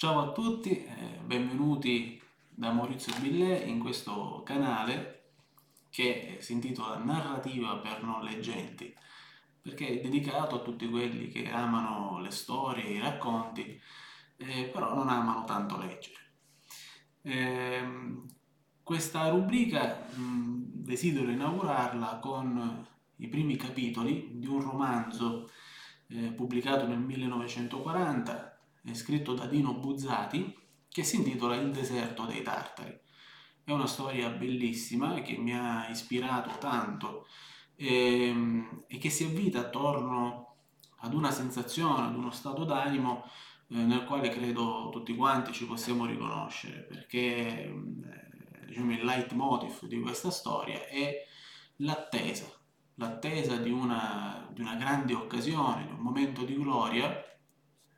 Ciao a tutti, eh, benvenuti da Maurizio Billet in questo canale che si intitola Narrativa per non leggenti, perché è dedicato a tutti quelli che amano le storie, i racconti, eh, però non amano tanto leggere. Eh, questa rubrica mh, desidero inaugurarla con i primi capitoli di un romanzo eh, pubblicato nel 1940, scritto da Dino Buzzati, che si intitola Il deserto dei tartari. È una storia bellissima che mi ha ispirato tanto ehm, e che si avvita attorno ad una sensazione, ad uno stato d'animo eh, nel quale credo tutti quanti ci possiamo riconoscere, perché eh, diciamo, il leitmotiv di questa storia è l'attesa, l'attesa di una, di una grande occasione, di un momento di gloria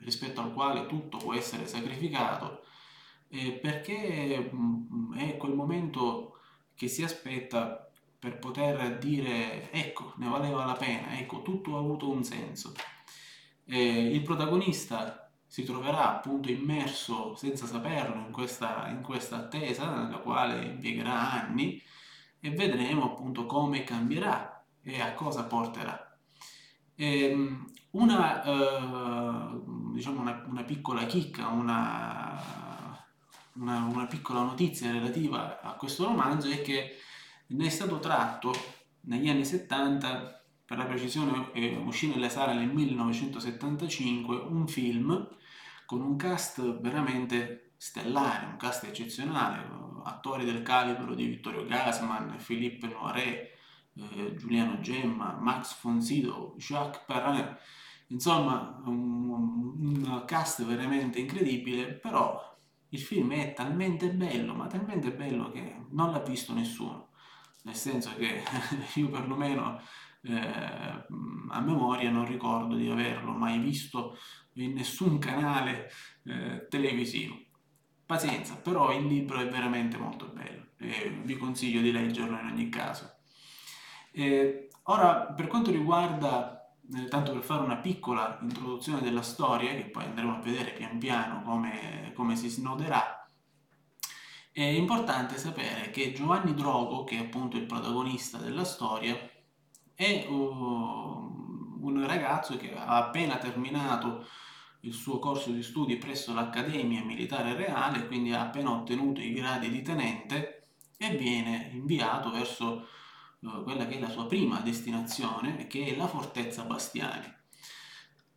rispetto al quale tutto può essere sacrificato, eh, perché mh, è quel momento che si aspetta per poter dire ecco, ne valeva la pena, ecco, tutto ha avuto un senso. Eh, il protagonista si troverà appunto immerso senza saperlo in questa, in questa attesa nella quale impiegherà anni e vedremo appunto come cambierà e a cosa porterà. Ehm, una, eh, diciamo una, una, piccola chicca, una, una, una piccola notizia relativa a questo romanzo è che ne è stato tratto negli anni 70 per la precisione è uscito nelle sale nel 1975 un film con un cast veramente stellare, un cast eccezionale, attori del calibro di Vittorio Gassman, Philippe Noiret, eh, Giuliano Gemma, Max Fonsido, Jacques Perrin, insomma un, un cast veramente incredibile, però il film è talmente bello, ma talmente bello che non l'ha visto nessuno, nel senso che io perlomeno eh, a memoria non ricordo di averlo mai visto in nessun canale eh, televisivo. Pazienza, però il libro è veramente molto bello e vi consiglio di leggerlo in ogni caso. Eh, ora, per quanto riguarda, eh, tanto per fare una piccola introduzione della storia, che poi andremo a vedere pian piano come, come si snoderà, è importante sapere che Giovanni Drogo, che è appunto il protagonista della storia, è uh, un ragazzo che ha appena terminato il suo corso di studi presso l'Accademia Militare Reale, quindi ha appena ottenuto i gradi di tenente e viene inviato verso quella che è la sua prima destinazione, che è la Fortezza Bastiani.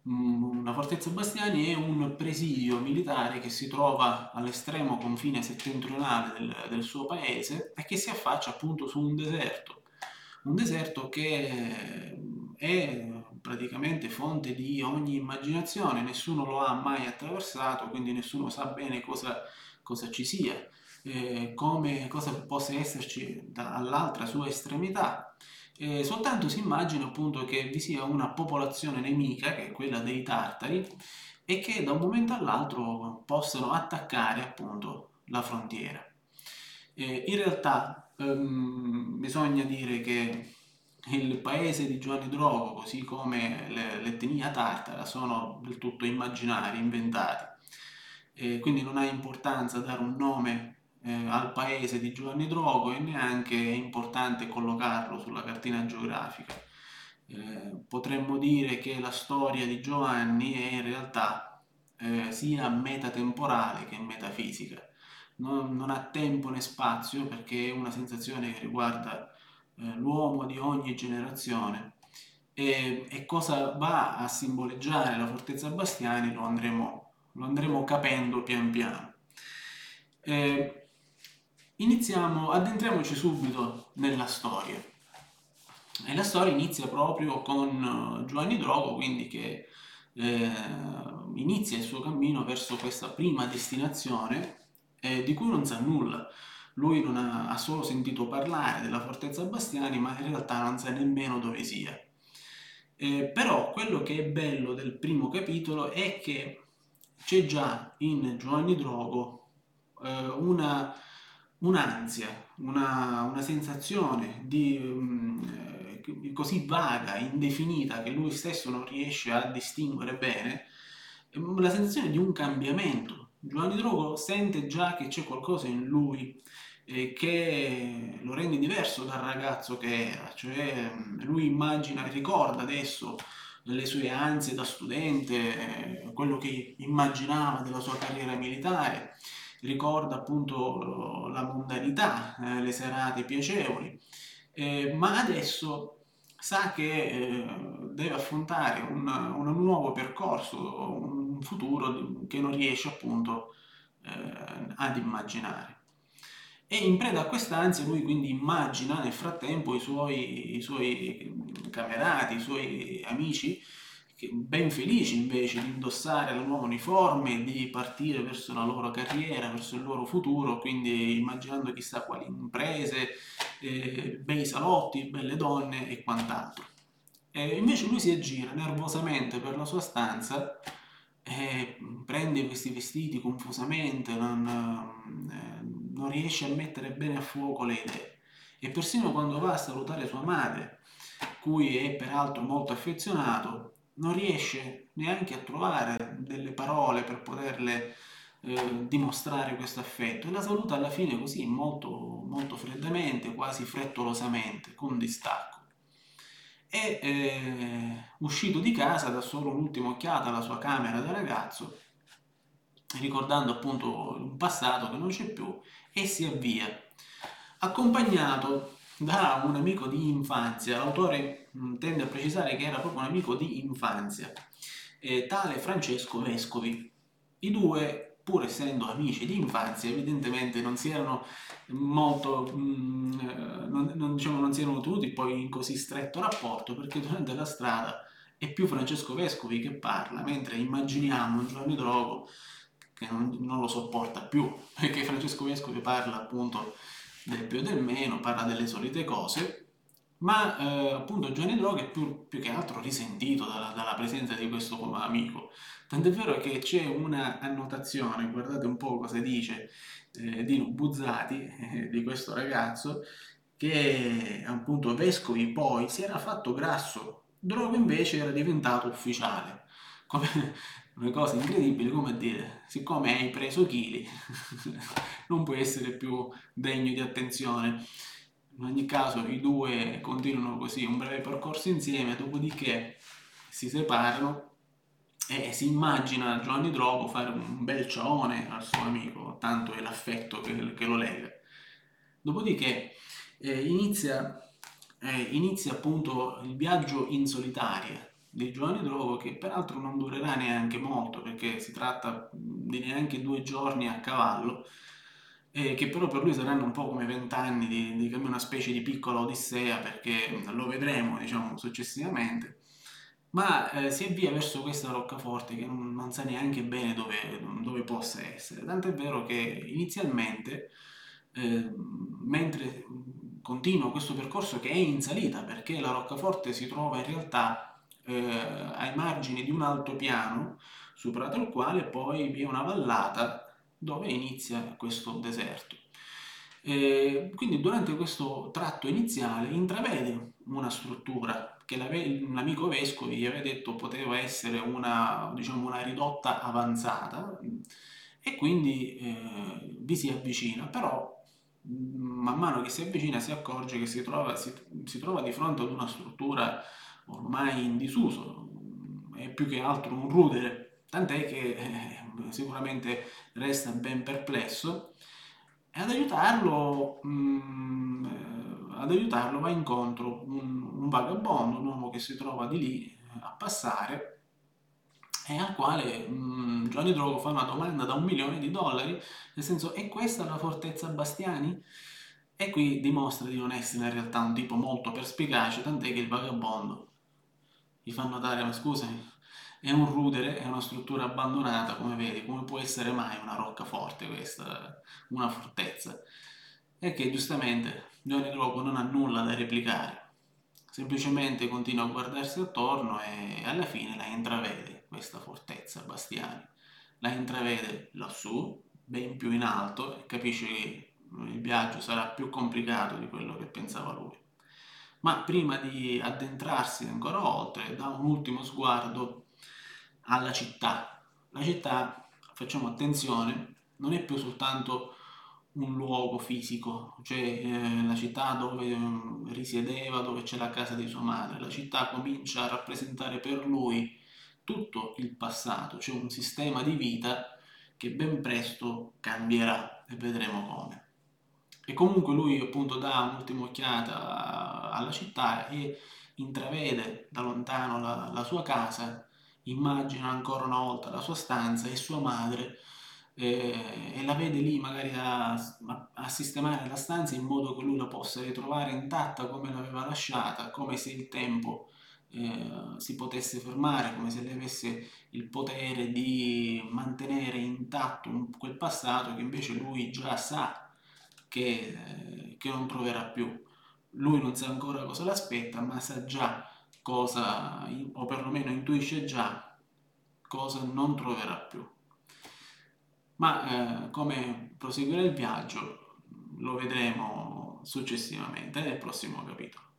Mm, la Fortezza Bastiani è un presidio militare che si trova all'estremo confine settentrionale del, del suo paese e che si affaccia appunto su un deserto. Un deserto che è praticamente fonte di ogni immaginazione, nessuno lo ha mai attraversato, quindi nessuno sa bene cosa, cosa ci sia, eh, come, cosa possa esserci dall'altra sua estremità. Eh, soltanto si immagina appunto che vi sia una popolazione nemica, che è quella dei tartari, e che da un momento all'altro possano attaccare appunto la frontiera. Eh, in realtà Um, bisogna dire che il paese di Giovanni Drogo, così come l'etnia tartara, sono del tutto immaginari, inventati. E quindi non ha importanza dare un nome eh, al paese di Giovanni Drogo e neanche è importante collocarlo sulla cartina geografica. Eh, potremmo dire che la storia di Giovanni è in realtà eh, sia metatemporale che metafisica non, non, ha tempo né spazio perché è una sensazione che riguarda eh, l'uomo di ogni generazione e, e, cosa va a simboleggiare la fortezza Bastiani lo andremo, lo andremo capendo pian piano. Eh, iniziamo, addentriamoci subito nella storia. E la storia inizia proprio con eh, Giovanni Drogo, quindi che eh, inizia il suo cammino verso questa prima destinazione eh, di cui non sa nulla. Lui non ha, ha, solo sentito parlare della fortezza Bastiani, ma in realtà non sa nemmeno dove sia. Eh, però quello che è bello del primo capitolo è che c'è già in Giovanni Drogo eh, una, un'ansia, una, una sensazione di, um, così vaga, indefinita, che lui stesso non riesce a distinguere bene, la sensazione di un cambiamento. Giovanni Drogo sente già che c'è qualcosa in lui eh, che lo rende diverso dal ragazzo che era, cioè lui immagina e ricorda adesso le sue ansie da studente, eh, quello che immaginava della sua carriera militare, ricorda appunto la mondanità, eh, le serate piacevoli, eh, ma adesso sa che eh, deve affrontare un, un, nuovo percorso, un futuro che non riesce appunto eh, ad immaginare. E in preda a quest'ansia lui quindi immagina nel frattempo i suoi, i suoi camerati, i suoi amici ben felici invece di indossare la nuova uniforme, di partire verso la loro carriera, verso il loro futuro, quindi immaginando chissà quali imprese, eh, bei salotti, belle donne e quant'altro. E invece lui si aggira nervosamente per la sua stanza e prende questi vestiti confusamente, non, eh, non riesce a mettere bene a fuoco le idee. E persino quando va a salutare sua madre, cui è peraltro molto affezionato, non riesce neanche a trovare delle parole per poterle eh, dimostrare questo affetto e la saluta alla fine così molto, molto freddamente, quasi frettolosamente, con distacco. E eh, uscito di casa, da solo un'ultima occhiata alla sua camera da ragazzo, ricordando appunto un passato che non c'è più, e si avvia, accompagnato da un amico di infanzia. L'autore mm, tende a precisare che era proprio un amico di infanzia, eh, tale Francesco Vescovi. I due, pur essendo amici di infanzia, evidentemente non si erano molto, mm, eh, non, non, diciamo, non si erano tenuti poi in così stretto rapporto perché durante la strada è più Francesco Vescovi che parla, mentre immaginiamo Giovanni Drogo che non, non lo sopporta più, perché Francesco Vescovi parla appunto del più e del meno, parla delle solite cose, ma eh, appunto Gianni Droga è più, più, che altro risentito dalla, dalla, presenza di questo amico. Tant'è vero che c'è una annotazione, guardate un po' cosa dice eh, Dino Buzzati, eh, di questo ragazzo, che appunto Vescovi poi si era fatto grasso, Droga invece era diventato ufficiale. Come, una cosa incredibile come dire, siccome hai preso chili, non puoi essere più degno di attenzione. In ogni caso i due continuano così un breve percorso insieme, dopodiché si separano e si immagina Giovanni Drogo fare un bel cione al suo amico, tanto è l'affetto che, che lo lega. Dopodiché eh, inizia, eh, inizia appunto il viaggio in solitaria di Giovanni Drogo che peraltro non durerà neanche molto perché si tratta di neanche due giorni a cavallo e che però per lui saranno un po' come vent'anni di, di una specie di piccola odissea perché lo vedremo diciamo successivamente. Ma eh, si avvia verso questa roccaforte che non, non sa neanche bene dove, dove, possa essere. Tant'è vero che inizialmente eh, mentre continua questo percorso che è in salita perché la roccaforte si trova in realtà eh, ai margini di un altopiano, superato il quale poi vi è una vallata dove inizia questo deserto. Eh, quindi durante questo tratto iniziale intravede una struttura che l'amico vescovo gli aveva detto poteva essere una, diciamo, una ridotta avanzata e quindi eh, vi si avvicina, però man mano che si avvicina si accorge che si trova, si, si trova di fronte ad una struttura ormai in disuso, è più che altro un rudere, tant'è che eh, sicuramente resta ben perplesso e ad aiutarlo, mh, mm, eh, ad aiutarlo va incontro un, un vagabondo, un uomo che si trova di lì eh, a passare e al quale mh, mm, Giovanni Drogo fa una domanda da un milione di dollari, nel senso è questa la fortezza Bastiani? E qui dimostra di non essere in realtà un tipo molto perspicace, tant'è che il vagabondo gli fa notare, ma scusami, è un rudere, è una struttura abbandonata, come vedi, come può essere mai una roccaforte questa, una fortezza? E che giustamente Johnny Drogo non ha nulla da replicare, semplicemente continua a guardarsi attorno e alla fine la intravede questa fortezza Bastiani, la intravede lassù, ben più in alto e capisce che il viaggio sarà più complicato di quello che pensava lui ma prima di addentrarsi ancora oltre dà un ultimo sguardo alla città. La città facciamo attenzione, non è più soltanto un luogo fisico, cioè eh, la città dove eh, risiedeva, dove c'è la casa di sua madre, la città comincia a rappresentare per lui tutto il passato, cioè un sistema di vita che ben presto cambierà e vedremo come. E comunque lui appunto dà un'ultima occhiata alla città e intravede da lontano la, la sua casa, immagina ancora una volta la sua stanza e sua madre eh, e la vede lì magari a, a, sistemare la stanza in modo che lui la possa ritrovare intatta come l'aveva lasciata, come se il tempo eh, si potesse fermare, come se lei avesse il potere di mantenere intatto quel passato che invece lui già sa che, che non troverà più. Lui non sa ancora cosa l'aspetta, ma sa già cosa, o perlomeno intuisce già cosa non troverà più. Ma eh, come proseguire il viaggio lo vedremo successivamente nel prossimo capitolo.